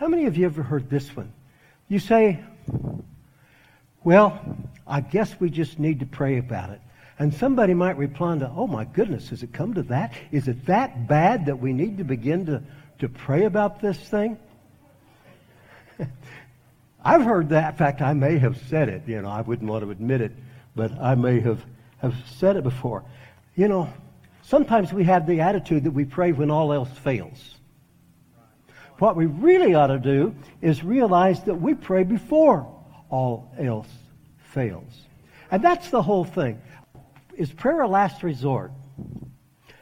How many of you ever heard this one? You say, well, I guess we just need to pray about it. And somebody might reply to, oh my goodness, has it come to that? Is it that bad that we need to begin to, to pray about this thing? I've heard that. In fact, I may have said it. You know, I wouldn't want to admit it, but I may have, have said it before. You know, sometimes we have the attitude that we pray when all else fails. What we really ought to do is realize that we pray before all else fails. And that's the whole thing. Is prayer a last resort?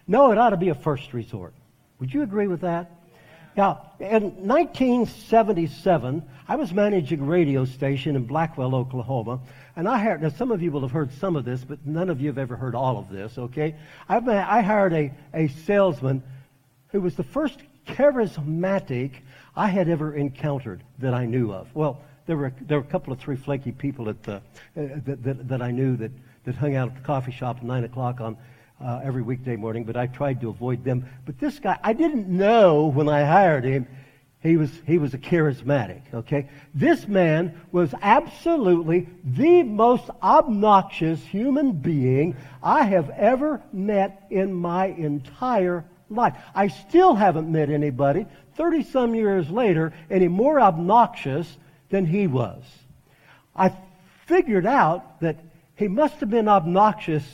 No, it ought to be a first resort. Would you agree with that? Now, in 1977, I was managing a radio station in Blackwell, Oklahoma, and I hired, now some of you will have heard some of this, but none of you have ever heard all of this, okay? I, I hired a, a salesman who was the first charismatic I had ever encountered that I knew of. Well, there were, there were a couple of three flaky people at the, uh, that, that, that I knew that that hung out at the coffee shop at 9 o'clock on uh, every weekday morning, but I tried to avoid them. But this guy, I didn't know when I hired him, he was, he was a charismatic, okay? This man was absolutely the most obnoxious human being I have ever met in my entire life. I still haven't met anybody, 30 some years later, any more obnoxious than he was. I figured out that he must have been obnoxious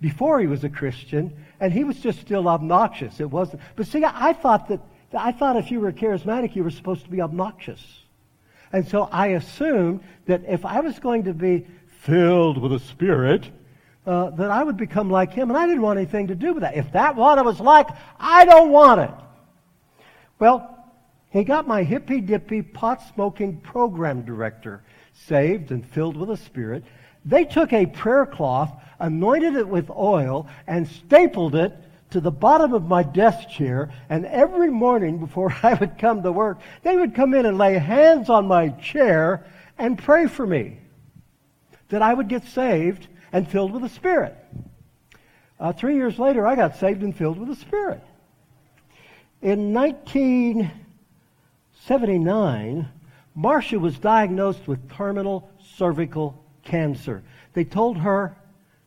before he was a Christian, and he was just still obnoxious. It wasn't. But see, I thought that I thought if you were charismatic, you were supposed to be obnoxious. And so I assumed that if I was going to be filled with a spirit, uh, that I would become like him, and I didn't want anything to do with that. If that what I was like, I don't want it. Well, he got my hippy dippy pot smoking program director saved and filled with a spirit, they took a prayer cloth, anointed it with oil, and stapled it to the bottom of my desk chair. And every morning before I would come to work, they would come in and lay hands on my chair and pray for me that I would get saved and filled with the Spirit. Uh, three years later, I got saved and filled with the Spirit. In 1979, Marcia was diagnosed with terminal cervical cancer. They told her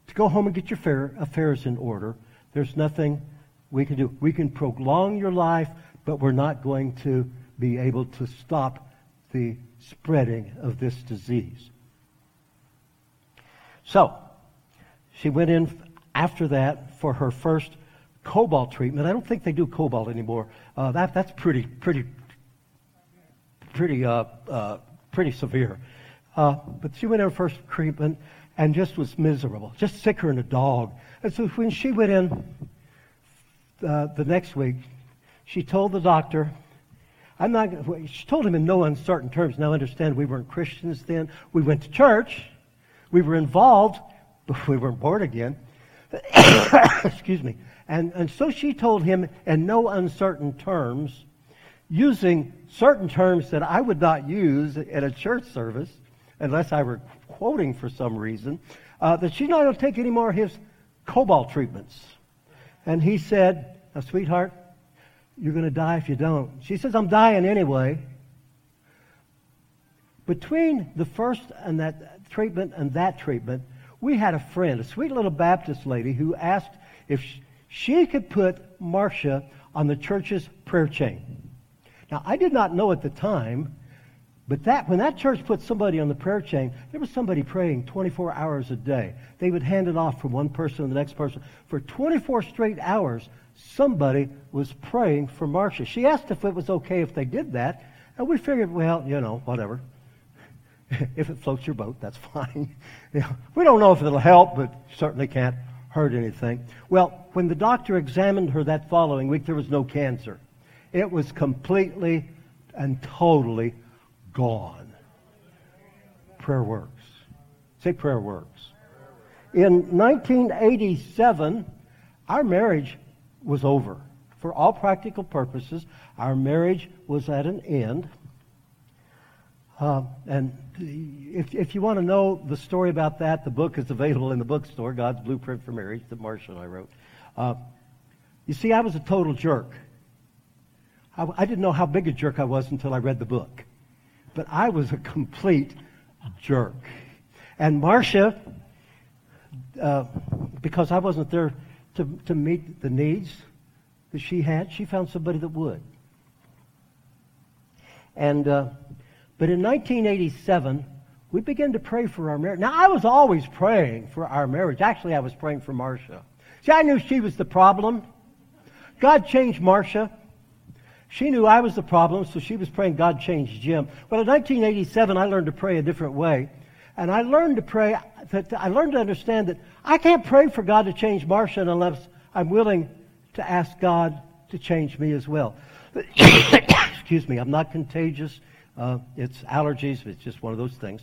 to go home and get your affairs in order. There's nothing we can do. We can prolong your life, but we're not going to be able to stop the spreading of this disease. So, she went in after that for her first cobalt treatment. I don't think they do cobalt anymore. Uh, that, that's pretty, pretty, pretty, uh, uh, pretty severe. Uh, but she went in her first treatment and just was miserable, just sicker than a dog. And so when she went in uh, the next week, she told the doctor, I'm not, she told him in no uncertain terms. Now understand, we weren't Christians then. We went to church. We were involved, but we weren't born again. Excuse me. And, and so she told him in no uncertain terms, using certain terms that I would not use at a church service, unless I were quoting for some reason, uh, that she's not going to take any more of his cobalt treatments. And he said, now, sweetheart, you're going to die if you don't. She says, I'm dying anyway. Between the first and that treatment and that treatment, we had a friend, a sweet little Baptist lady, who asked if she could put Marcia on the church's prayer chain. Now, I did not know at the time but that, when that church put somebody on the prayer chain, there was somebody praying 24 hours a day. They would hand it off from one person to the next person. For 24 straight hours, somebody was praying for Marcia. She asked if it was okay if they did that, and we figured, well, you know, whatever. if it floats your boat, that's fine. we don't know if it'll help, but certainly can't hurt anything. Well, when the doctor examined her that following week, there was no cancer. It was completely and totally gone. Prayer works. Say prayer works. In 1987, our marriage was over. For all practical purposes, our marriage was at an end. Uh, and if, if you want to know the story about that, the book is available in the bookstore, God's Blueprint for Marriage, that Marcia and I wrote. Uh, you see, I was a total jerk. I, I didn't know how big a jerk I was until I read the book. But I was a complete jerk. And Marcia, uh, because I wasn't there to, to meet the needs that she had, she found somebody that would. And, uh, but in 1987, we began to pray for our marriage. Now, I was always praying for our marriage. Actually, I was praying for Marcia. See, I knew she was the problem. God changed Marcia. She knew I was the problem, so she was praying God changed Jim. But in 1987, I learned to pray a different way. And I learned to pray, that I learned to understand that I can't pray for God to change Marcia unless I'm willing to ask God to change me as well. Excuse me, I'm not contagious. Uh, it's allergies. It's just one of those things.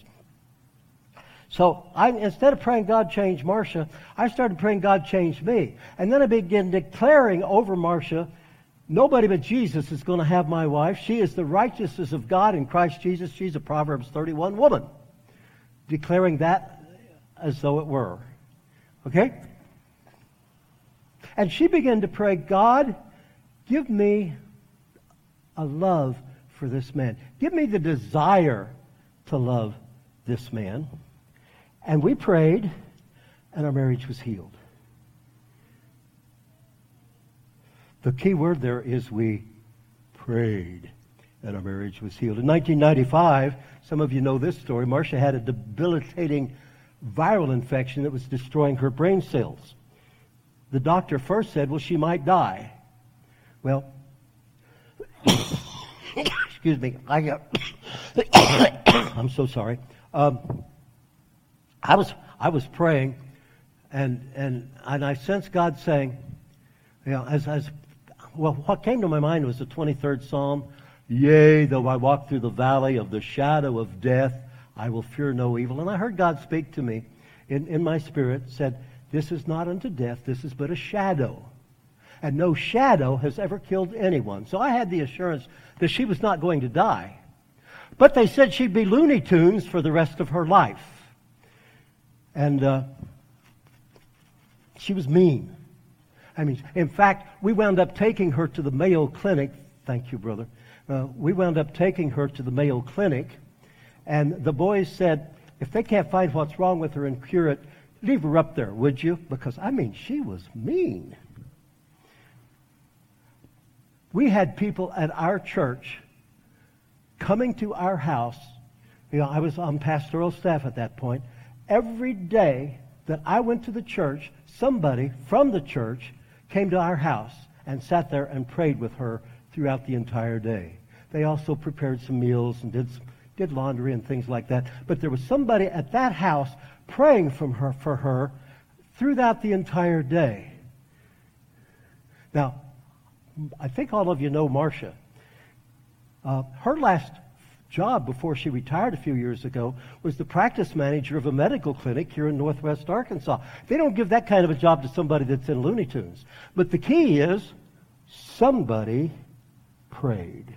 So I, instead of praying God change Marcia, I started praying God change me. And then I began declaring over Marcia, nobody but Jesus is going to have my wife. She is the righteousness of God in Christ Jesus. She's a Proverbs 31 woman. Declaring that as though it were. Okay? And she began to pray, God, give me a love for this man. Give me the desire to love this man. And we prayed, and our marriage was healed. The key word there is we prayed, and our marriage was healed. In 1995, some of you know this story, Marcia had a debilitating viral infection that was destroying her brain cells. The doctor first said, well, she might die. Well, excuse me, I got, I'm so sorry. Um, I was, I was praying, and, and, and I sensed God saying, you know, as, as, well, what came to my mind was the 23rd Psalm. Yea, though I walk through the valley of the shadow of death, I will fear no evil. And I heard God speak to me in, in my spirit, said, This is not unto death, this is but a shadow. And no shadow has ever killed anyone. So I had the assurance that she was not going to die. But they said she'd be Looney Tunes for the rest of her life. And uh, she was mean. I mean, in fact, we wound up taking her to the Mayo Clinic. Thank you, brother. Uh, we wound up taking her to the Mayo Clinic, and the boys said, if they can't find what's wrong with her and cure it, leave her up there, would you? Because, I mean, she was mean. We had people at our church coming to our house. You know, I was on pastoral staff at that point every day that I went to the church, somebody from the church came to our house and sat there and prayed with her throughout the entire day. They also prepared some meals and did, did laundry and things like that. But there was somebody at that house praying from her, for her throughout the entire day. Now, I think all of you know Marcia. Uh, her last job before she retired a few years ago was the practice manager of a medical clinic here in northwest Arkansas. They don't give that kind of a job to somebody that's in Looney Tunes. But the key is somebody prayed.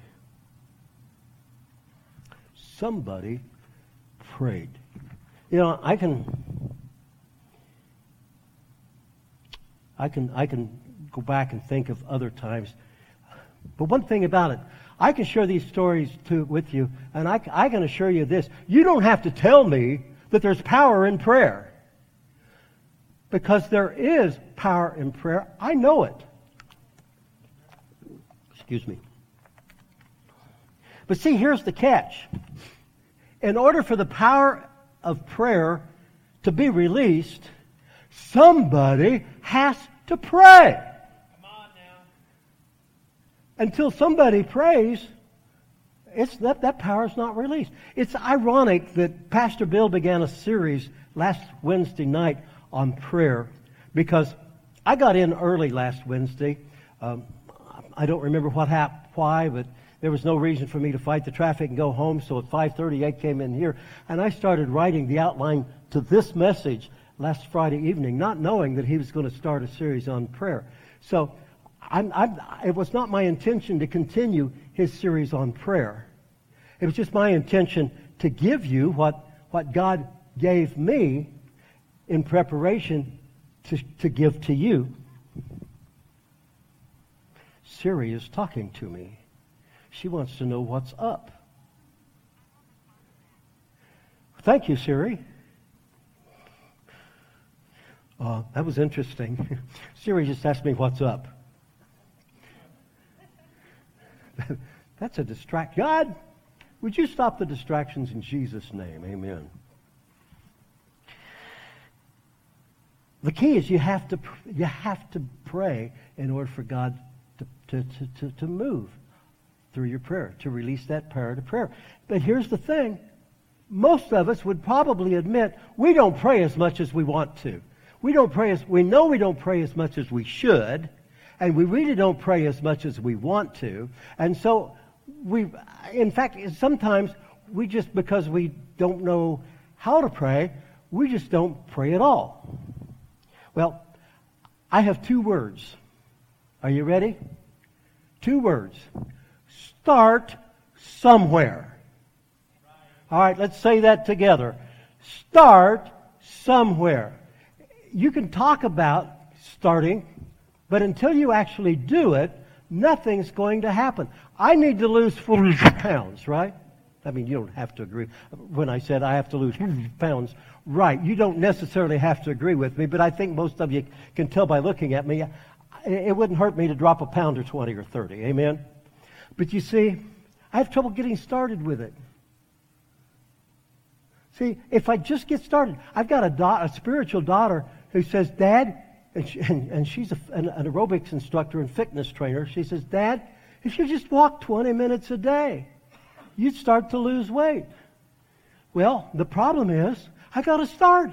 Somebody prayed. You know, I can I can I can go back and think of other times. But one thing about it, I can share these stories with you, and I, I can assure you this. You don't have to tell me that there's power in prayer. Because there is power in prayer. I know it. Excuse me. But see, here's the catch. In order for the power of prayer to be released, somebody has to pray until somebody prays, it's that, that power is not released. It's ironic that Pastor Bill began a series last Wednesday night on prayer because I got in early last Wednesday. Um, I don't remember what happened, why, but there was no reason for me to fight the traffic and go home. So at 5:30, I came in here and I started writing the outline to this message last Friday evening, not knowing that he was going to start a series on prayer. So I'm, I'm, it was not my intention to continue his series on prayer. It was just my intention to give you what, what God gave me in preparation to, to give to you. Siri is talking to me. She wants to know what's up. Thank you, Siri. Uh, that was interesting. Siri just asked me what's up. That's a distract. God, would you stop the distractions in Jesus' name? Amen. The key is you have to, you have to pray in order for God to, to, to, to, move through your prayer, to release that power to prayer. But here's the thing. Most of us would probably admit we don't pray as much as we want to. We don't pray as, we know we don't pray as much as we should, and we really don't pray as much as we want to. And so we, in fact, sometimes we just, because we don't know how to pray, we just don't pray at all. Well, I have two words. Are you ready? Two words. Start somewhere. All right, let's say that together. Start somewhere. You can talk about starting, but until you actually do it, nothing's going to happen. I need to lose 40 pounds, right? I mean, you don't have to agree. When I said I have to lose pounds, right, you don't necessarily have to agree with me, but I think most of you can tell by looking at me, it wouldn't hurt me to drop a pound or 20 or 30. Amen? But you see, I have trouble getting started with it. See, if I just get started, I've got a, da- a spiritual daughter who says, Dad, and, she, and, and she's a, an, an aerobics instructor and fitness trainer. She says, Dad, if you just walk 20 minutes a day, you'd start to lose weight. Well, the problem is, I got to start.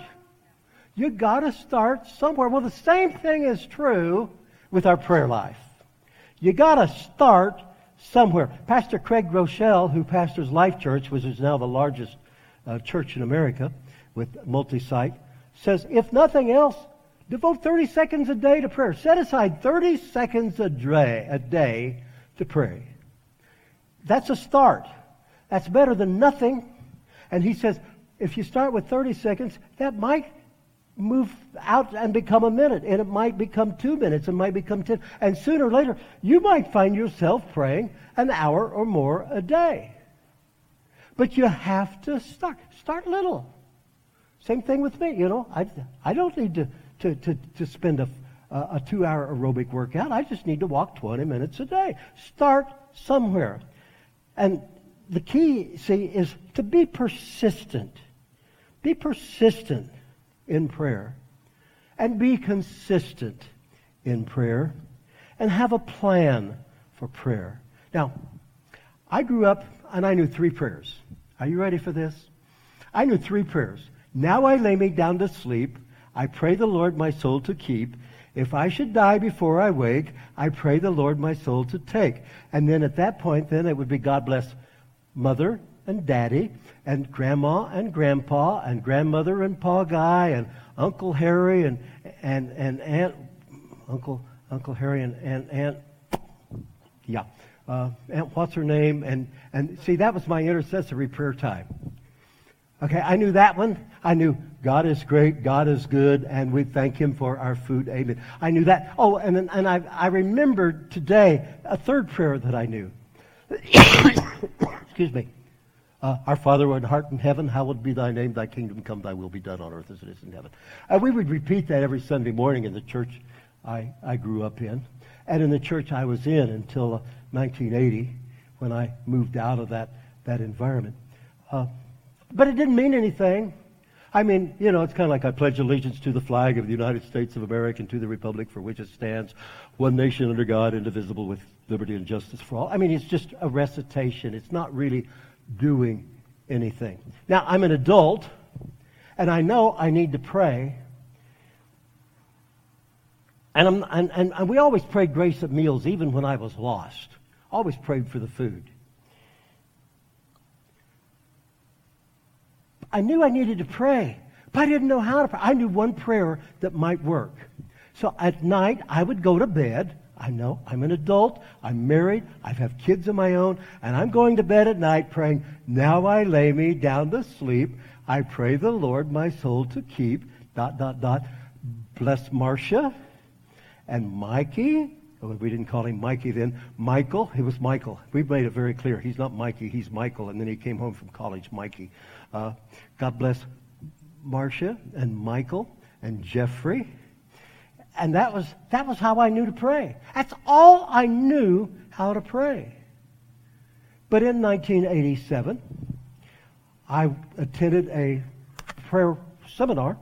You got to start somewhere. Well, the same thing is true with our prayer life. You got to start somewhere. Pastor Craig Groeschel, who pastors Life Church, which is now the largest uh, church in America with multi-site, says, if nothing else, devote 30 seconds a day to prayer. Set aside 30 seconds a day, a day to pray. That's a start. That's better than nothing. And he says, if you start with 30 seconds, that might move out and become a minute, and it might become two minutes, it might become 10. And sooner or later, you might find yourself praying an hour or more a day. But you have to start. Start little. Same thing with me, you know. I, I don't need to, to, to, to spend a, a two hour aerobic workout. I just need to walk 20 minutes a day. Start somewhere. And the key, see, is to be persistent. Be persistent in prayer. And be consistent in prayer. And have a plan for prayer. Now, I grew up and I knew three prayers. Are you ready for this? I knew three prayers. Now I lay me down to sleep. I pray the Lord my soul to keep. If I should die before I wake, I pray the Lord my soul to take. And then at that point, then it would be God bless mother and daddy and grandma and grandpa and grandmother and pa guy and Uncle Harry and and and aunt Uncle Uncle Harry and and aunt yeah uh, aunt what's her name and and see that was my intercessory prayer time. Okay, I knew that one. I knew God is great, God is good, and we thank Him for our food. Amen. I knew that. Oh, and then, and I, I remembered today a third prayer that I knew. Excuse me. Uh, our Father who art heart in heaven, hallowed be thy name, thy kingdom come, thy will be done on earth as it is in heaven. Uh, we would repeat that every Sunday morning in the church I, I grew up in, and in the church I was in until uh, 1980 when I moved out of that, that environment. Uh, but it didn't mean anything. I mean, you know, it's kind of like I pledge allegiance to the flag of the United States of America and to the republic for which it stands, one nation under God, indivisible, with liberty and justice for all. I mean, it's just a recitation. It's not really doing anything. Now, I'm an adult, and I know I need to pray. And, and, and we always prayed grace at meals, even when I was lost. Always prayed for the food. I knew I needed to pray, but I didn't know how to pray. I knew one prayer that might work. So at night, I would go to bed. I know I'm an adult, I'm married, I have kids of my own, and I'm going to bed at night praying, Now I lay me down to sleep. I pray the Lord my soul to keep. Dot, dot, dot. Bless Marcia and Mikey Oh We didn't call him Mikey then. Michael, it was Michael. We've made it very clear. He's not Mikey, he's Michael. And then he came home from college, Mikey. Uh, God bless Marcia and Michael and Jeffrey. And that was, that was how I knew to pray. That's all I knew how to pray. But in 1987, I attended a prayer seminar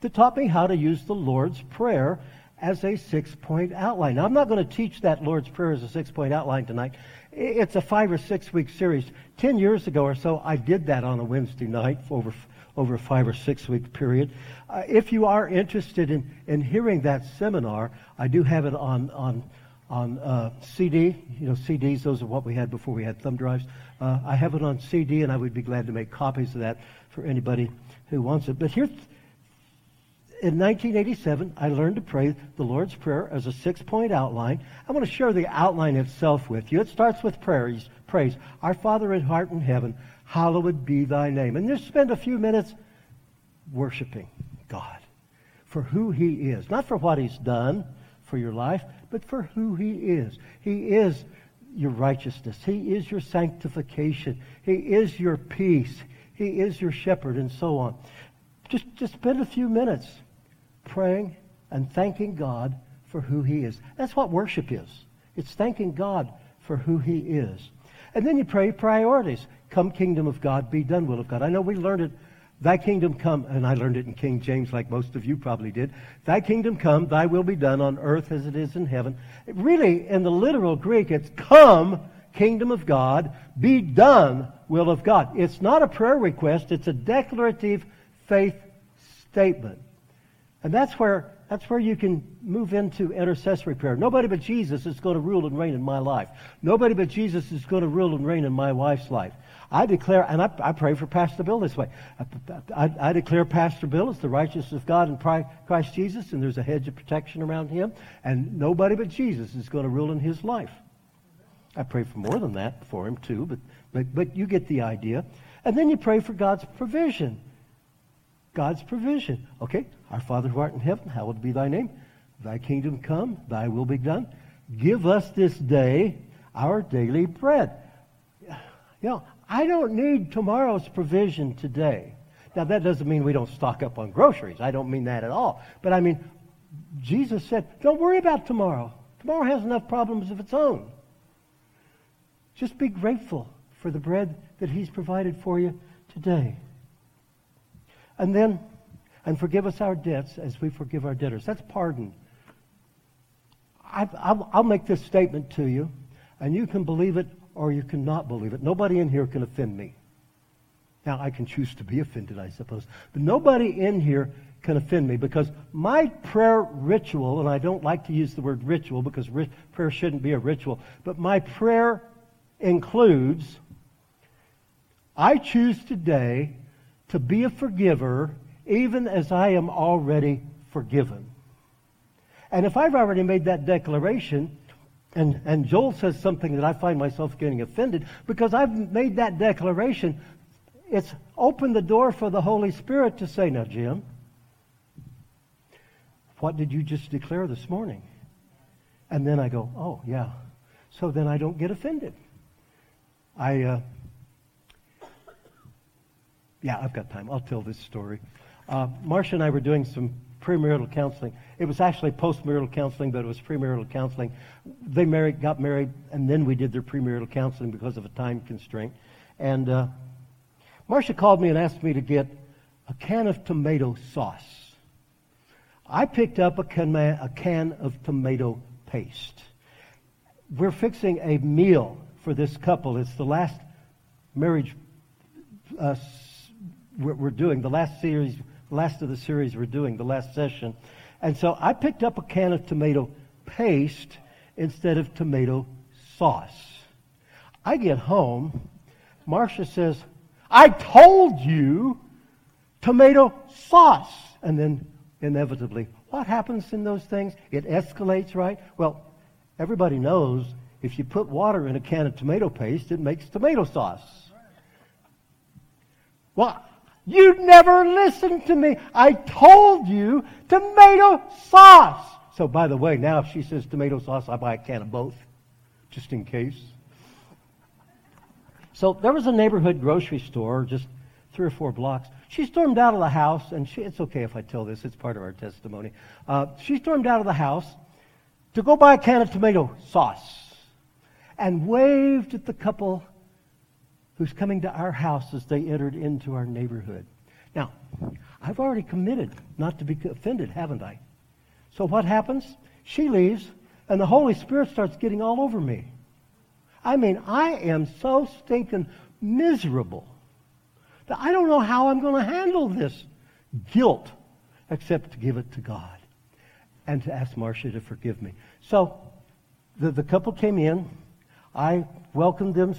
that taught me how to use the Lord's Prayer as a six point outline. Now, I'm not going to teach that Lord's Prayer as a six point outline tonight. It's a five or six week series. Ten years ago or so, I did that on a Wednesday night over, over a five or six week period. Uh, if you are interested in, in hearing that seminar, I do have it on, on, on uh, CD. You know, CDs, those are what we had before we had thumb drives. Uh, I have it on CD, and I would be glad to make copies of that for anybody who wants it. But here's in 1987, I learned to pray the Lord's Prayer as a six point outline. I want to share the outline itself with you. It starts with praise. praise. Our Father in heart in heaven, hallowed be thy name. And just spend a few minutes worshiping God for who he is. Not for what he's done for your life, but for who he is. He is your righteousness. He is your sanctification. He is your peace. He is your shepherd, and so on. Just, just spend a few minutes praying and thanking God for who He is. That's what worship is. It's thanking God for who He is. And then you pray priorities. Come, kingdom of God, be done, will of God. I know we learned it. Thy kingdom come, and I learned it in King James like most of you probably did. Thy kingdom come, thy will be done on earth as it is in heaven. Really, in the literal Greek, it's come, kingdom of God, be done, will of God. It's not a prayer request, it's a declarative faith statement. And that's where, that's where you can move into intercessory prayer. Nobody but Jesus is going to rule and reign in my life. Nobody but Jesus is going to rule and reign in my wife's life. I declare, and I, I pray for Pastor Bill this way. I, I, I, declare Pastor Bill is the righteousness of God in Christ Jesus, and there's a hedge of protection around him, and nobody but Jesus is going to rule in his life. I pray for more than that for him too, but, but, but you get the idea. And then you pray for God's provision. God's provision. Okay, our Father who art in heaven, hallowed be thy name. Thy kingdom come, thy will be done. Give us this day our daily bread. You know, I don't need tomorrow's provision today. Now, that doesn't mean we don't stock up on groceries. I don't mean that at all. But I mean, Jesus said, don't worry about tomorrow. Tomorrow has enough problems of its own. Just be grateful for the bread that He's provided for you today. And then, and forgive us our debts as we forgive our debtors. That's pardon. I, will make this statement to you, and you can believe it or you cannot believe it. Nobody in here can offend me. Now, I can choose to be offended, I suppose. But nobody in here can offend me because my prayer ritual, and I don't like to use the word ritual because ri- prayer shouldn't be a ritual, but my prayer includes I choose today to be a forgiver even as I am already forgiven. And if I've already made that declaration, and, and Joel says something that I find myself getting offended, because I've made that declaration, it's opened the door for the Holy Spirit to say, Now, Jim, what did you just declare this morning? And then I go, Oh, yeah. So then I don't get offended. I, uh, yeah, I've got time. I'll tell this story. Uh, Marcia and I were doing some premarital counseling. It was actually postmarital counseling, but it was premarital counseling. They married, got married, and then we did their premarital counseling because of a time constraint. And uh, Marcia called me and asked me to get a can of tomato sauce. I picked up a can, a can of tomato paste. We're fixing a meal for this couple. It's the last marriage uh, we're doing, the last series, last of the series we're doing, the last session. And so I picked up a can of tomato paste instead of tomato sauce. I get home, Marcia says, I told you tomato sauce. And then inevitably, what happens in those things? It escalates, right? Well, everybody knows if you put water in a can of tomato paste, it makes tomato sauce. Well, you never listened to me. I told you tomato sauce. So, by the way, now if she says tomato sauce, I buy a can of both, just in case. So there was a neighborhood grocery store just three or four blocks. She stormed out of the house, and she, it's okay if I tell this, it's part of our testimony. Uh, she stormed out of the house to go buy a can of tomato sauce and waved at the couple who's coming to our house as they entered into our neighborhood. Now, I've already committed not to be offended, haven't I? So what happens? She leaves, and the Holy Spirit starts getting all over me. I mean, I am so stinking miserable that I don't know how I'm going to handle this guilt except to give it to God and to ask Marcia to forgive me. So the, the couple came in. I welcomed them,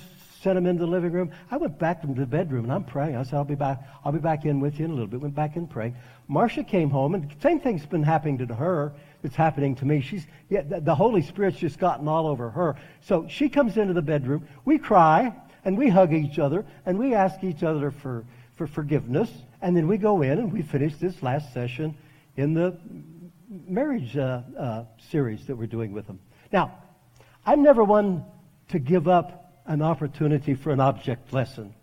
sent them into the living room. I went back into the bedroom and I'm praying. I said, I'll be back, I'll be back in with you in a little bit. Went back in praying. Marcia came home and the same thing's been happening to her that's happening to me. She's, yeah, the, the Holy Spirit's just gotten all over her. So she comes into the bedroom. We cry and we hug each other and we ask each other for, for forgiveness. And then we go in and we finish this last session in the marriage uh, uh, series that we're doing with them. Now, I'm never one to give up an opportunity for an object lesson.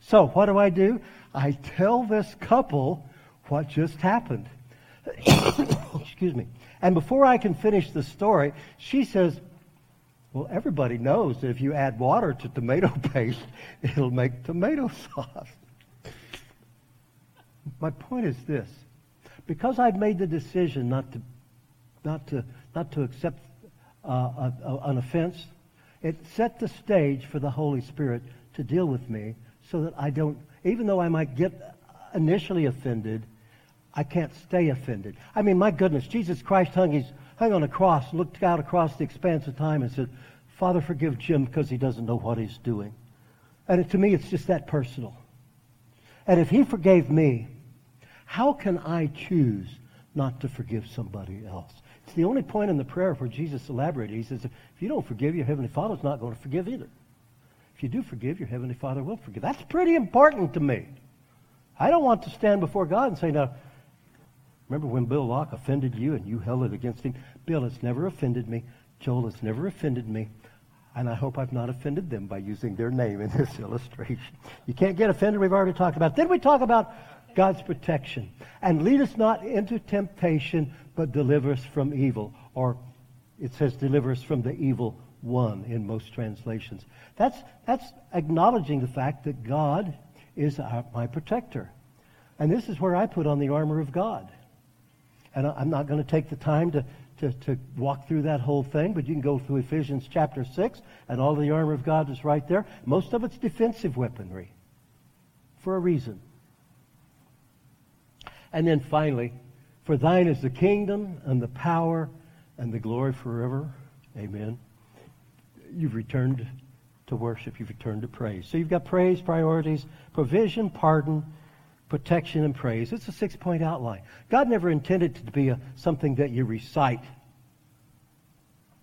So what do I do? I tell this couple what just happened. Excuse me. And before I can finish the story, she says, well, everybody knows that if you add water to tomato paste, it'll make tomato sauce. My point is this. Because I've made the decision not to, not to, not to accept uh, a, a, an offense, it set the stage for the Holy Spirit to deal with me so that I don't, even though I might get initially offended, I can't stay offended. I mean, my goodness, Jesus Christ hung, his, hung on a cross, looked out across the expanse of time and said, Father, forgive Jim because he doesn't know what he's doing. And to me, it's just that personal. And if he forgave me, how can I choose not to forgive somebody else? The only point in the prayer where Jesus elaborated. He says, if you don't forgive, your Heavenly Father's not going to forgive either. If you do forgive, your Heavenly Father will forgive. That's pretty important to me. I don't want to stand before God and say, now, remember when Bill Locke offended you and you held it against him? Bill, it's never offended me. Joel, it's never offended me. And I hope I've not offended them by using their name in this illustration. You can't get offended. We've already talked about. Then we talk about God's protection. And lead us not into temptation, but deliver us from evil. Or it says deliver us from the evil one in most translations. That's, that's acknowledging the fact that God is our, my protector. And this is where I put on the armor of God. And I'm not going to take the time to, to, to walk through that whole thing, but you can go through Ephesians chapter 6, and all the armor of God is right there. Most of it's defensive weaponry for a reason. And then finally, for thine is the kingdom and the power and the glory forever. Amen. You've returned to worship. You've returned to praise. So you've got praise, priorities, provision, pardon, protection, and praise. It's a six point outline. God never intended it to be a, something that you recite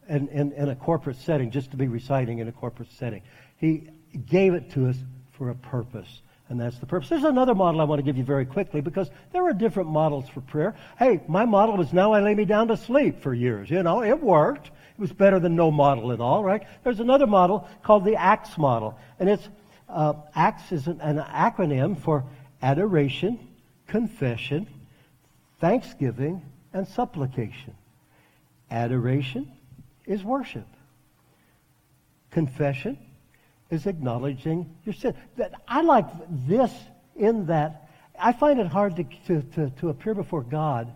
in, in, in a corporate setting, just to be reciting in a corporate setting. He gave it to us for a purpose. And that's the purpose. There's another model I want to give you very quickly because there are different models for prayer. Hey, my model was now I lay me down to sleep for years. You know, it worked. It was better than no model at all, right? There's another model called the ACTS model. And it's, uh, ACTS is an, an acronym for adoration, confession, thanksgiving, and supplication. Adoration is worship. Confession is acknowledging your sin. That I like this in that I find it hard to, to, to, to appear before God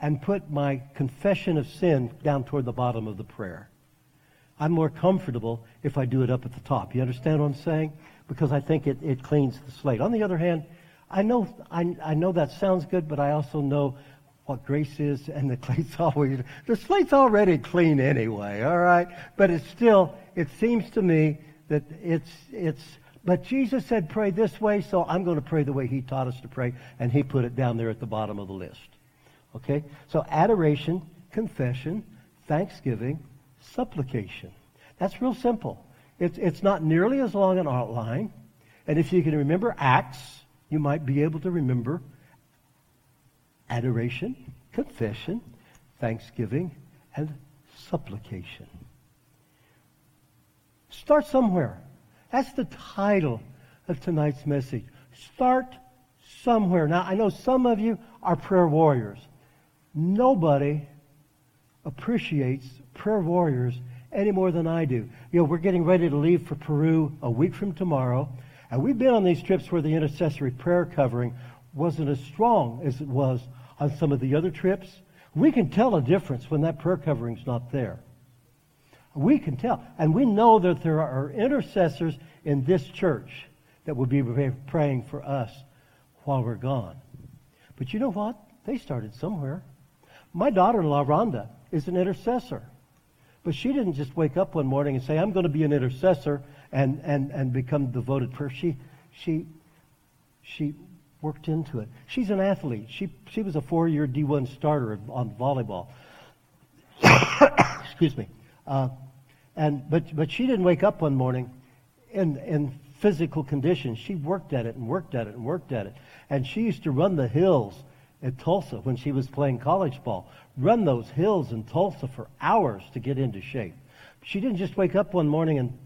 and put my confession of sin down toward the bottom of the prayer. I'm more comfortable if I do it up at the top. You understand what I'm saying? Because I think it, it cleans the slate. On the other hand, I know, I, I know that sounds good, but I also know what grace is, and the slate's always, the slate's already clean anyway, all right? But it's still, it seems to me that it's, it's, but Jesus said pray this way, so I'm going to pray the way he taught us to pray, and he put it down there at the bottom of the list. Okay? So adoration, confession, thanksgiving, supplication. That's real simple. It's, it's not nearly as long an outline. And if you can remember Acts, you might be able to remember adoration, confession, thanksgiving, and supplication. Start somewhere. That's the title of tonight's message. Start somewhere. Now, I know some of you are prayer warriors. Nobody appreciates prayer warriors any more than I do. You know, we're getting ready to leave for Peru a week from tomorrow, and we've been on these trips where the intercessory prayer covering wasn't as strong as it was on some of the other trips. We can tell a difference when that prayer covering's not there. We can tell. And we know that there are intercessors in this church that will be praying for us while we're gone. But you know what? They started somewhere. My daughter-in-law, Rhonda, is an intercessor. But she didn't just wake up one morning and say, I'm going to be an intercessor and, and, and become devoted prayer. She, she, she worked into it. She's an athlete. She, she was a four-year D1 starter on volleyball. Excuse me. Uh, and, but, but she didn't wake up one morning in, in physical condition. She worked at it and worked at it and worked at it. And she used to run the hills at Tulsa when she was playing college ball. Run those hills in Tulsa for hours to get into shape. She didn't just wake up one morning and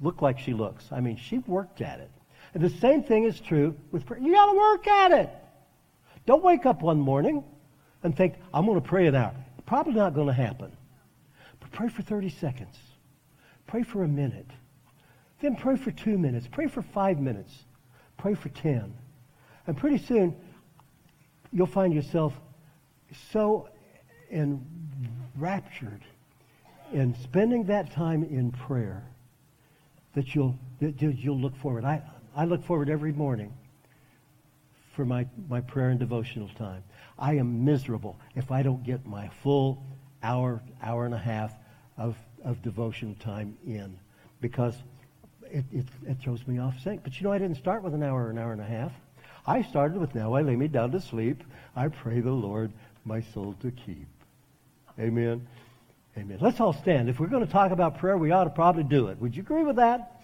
look like she looks. I mean, she worked at it. And the same thing is true with prayer. You got to work at it. Don't wake up one morning and think, I'm going to pray an hour. Probably not going to happen. Pray for 30 seconds. Pray for a minute. Then pray for two minutes. Pray for five minutes. Pray for 10. And pretty soon, you'll find yourself so enraptured in spending that time in prayer that you'll, that you'll look forward. I, I look forward every morning for my, my prayer and devotional time. I am miserable if I don't get my full hour, hour and a half of, of devotion time in because it, it, it throws me off sync. But you know, I didn't start with an hour, or an hour and a half. I started with now I lay me down to sleep. I pray the Lord my soul to keep. Amen. Amen. Let's all stand. If we're going to talk about prayer, we ought to probably do it. Would you agree with that?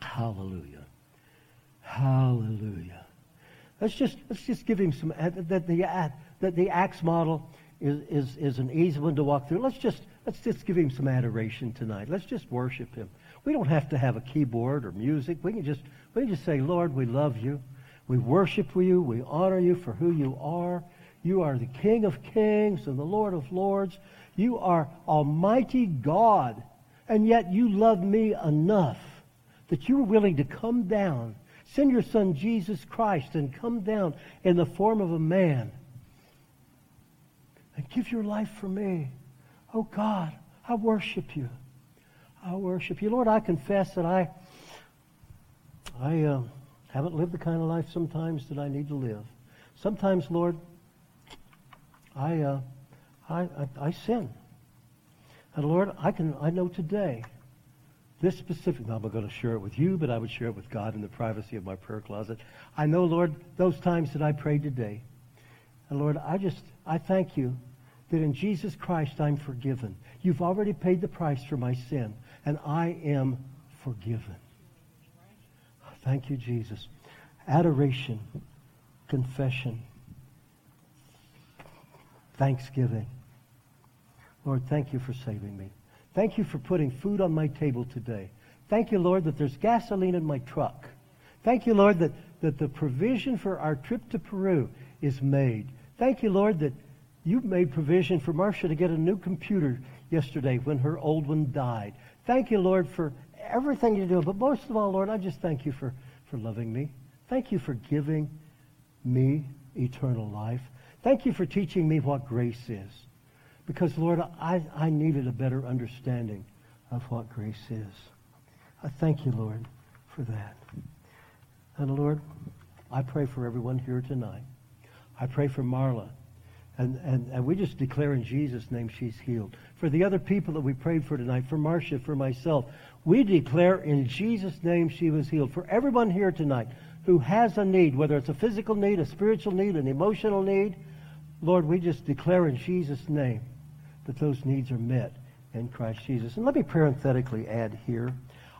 Hallelujah. Hallelujah. Let's just let's just give him some uh, that the uh, that the Acts model is, is, is an easy one to walk through. Let's just, let's just give him some adoration tonight. Let's just worship him. We don't have to have a keyboard or music. We can just, we can just say, Lord, we love you. We worship you. We honor you for who you are. You are the King of kings and the Lord of lords. You are Almighty God. And yet you love me enough that you were willing to come down, send your son Jesus Christ and come down in the form of a man and give your life for me. Oh God, I worship you. I worship you. Lord, I confess that I, I uh, haven't lived the kind of life sometimes that I need to live. Sometimes, Lord, I, uh, I, I, I sin. And Lord, I can I know today this specific, I'm going to share it with you, but I would share it with God in the privacy of my prayer closet. I know, Lord, those times that I prayed today. And Lord, I just, I thank you that in Jesus Christ I'm forgiven. You've already paid the price for my sin, and I am forgiven. Thank you, Jesus. Adoration, confession, thanksgiving. Lord, thank you for saving me. Thank you for putting food on my table today. Thank you, Lord, that there's gasoline in my truck. Thank you, Lord, that, that the provision for our trip to Peru is made. Thank you, Lord, that you made provision for Marcia to get a new computer yesterday when her old one died. Thank you, Lord, for everything you do. But most of all, Lord, I just thank you for, for loving me. Thank you for giving me eternal life. Thank you for teaching me what grace is. Because, Lord, I, I needed a better understanding of what grace is. I thank you, Lord, for that. And, Lord, I pray for everyone here tonight. I pray for Marla. And, and, and we just declare in Jesus' name she's healed. For the other people that we prayed for tonight, for Marcia, for myself, we declare in Jesus' name she was healed. For everyone here tonight who has a need, whether it's a physical need, a spiritual need, an emotional need, Lord, we just declare in Jesus' name that those needs are met in Christ Jesus. And let me parenthetically add here,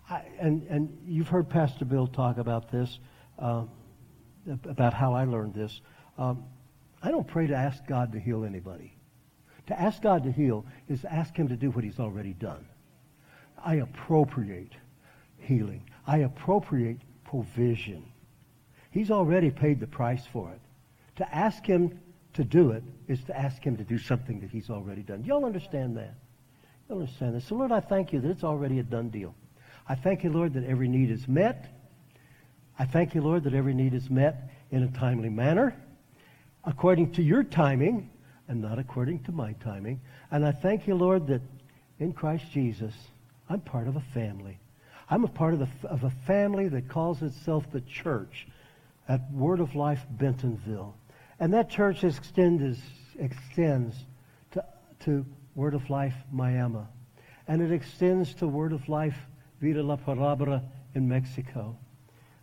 I, and, and you've heard Pastor Bill talk about this. Um, about how I learned this. Um, I don't pray to ask God to heal anybody. To ask God to heal is to ask Him to do what He's already done. I appropriate healing. I appropriate provision. He's already paid the price for it. To ask Him to do it is to ask Him to do something that He's already done. Y'all understand that? You understand this? So, Lord, I thank you that it's already a done deal. I thank you, Lord, that every need is met. I thank you, Lord, that every need is met in a timely manner, according to your timing, and not according to my timing. And I thank you, Lord, that in Christ Jesus, I'm part of a family. I'm a part of, the, of a family that calls itself the church at Word of Life Bentonville. And that church extends, extends to, to Word of Life Miami. And it extends to Word of Life Vida la Palabra in Mexico.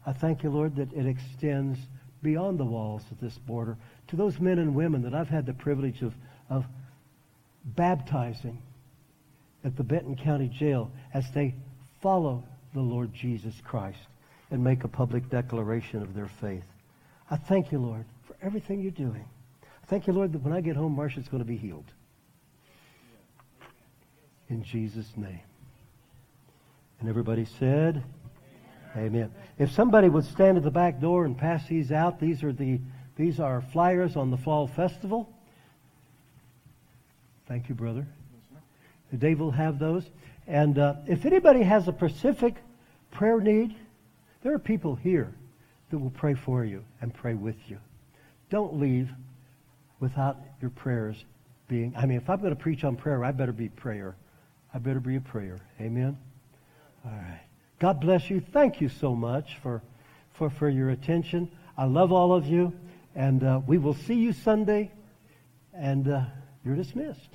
I thank you, Lord, that it extends beyond the walls of this border to those men and women that I've had the privilege of, of baptizing at the Benton County Jail as they follow the Lord Jesus Christ and make a public declaration of their faith. I thank you, Lord, everything you're doing. Thank you, Lord, that when I get home, Marcia's going to be healed. In Jesus' name. And everybody said, Amen. If somebody would stand at the back door and pass these out, these are the these are flyers on the fall festival. Thank you, brother. Dave will have those. And uh, if anybody has a specific prayer need, there are people here that will pray for you and pray with you. Don't leave without your prayers being. I mean, if I'm going to preach on prayer, I better be prayer. I better be a prayer. Amen? All right. God bless you. Thank you so much for, for, for your attention. I love all of you. And uh, we will see you Sunday. And uh, you're dismissed.